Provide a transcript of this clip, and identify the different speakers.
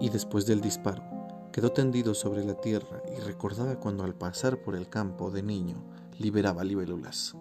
Speaker 1: y después del disparo quedó tendido sobre la tierra y recordaba cuando al pasar por el campo de niño liberaba libélulas.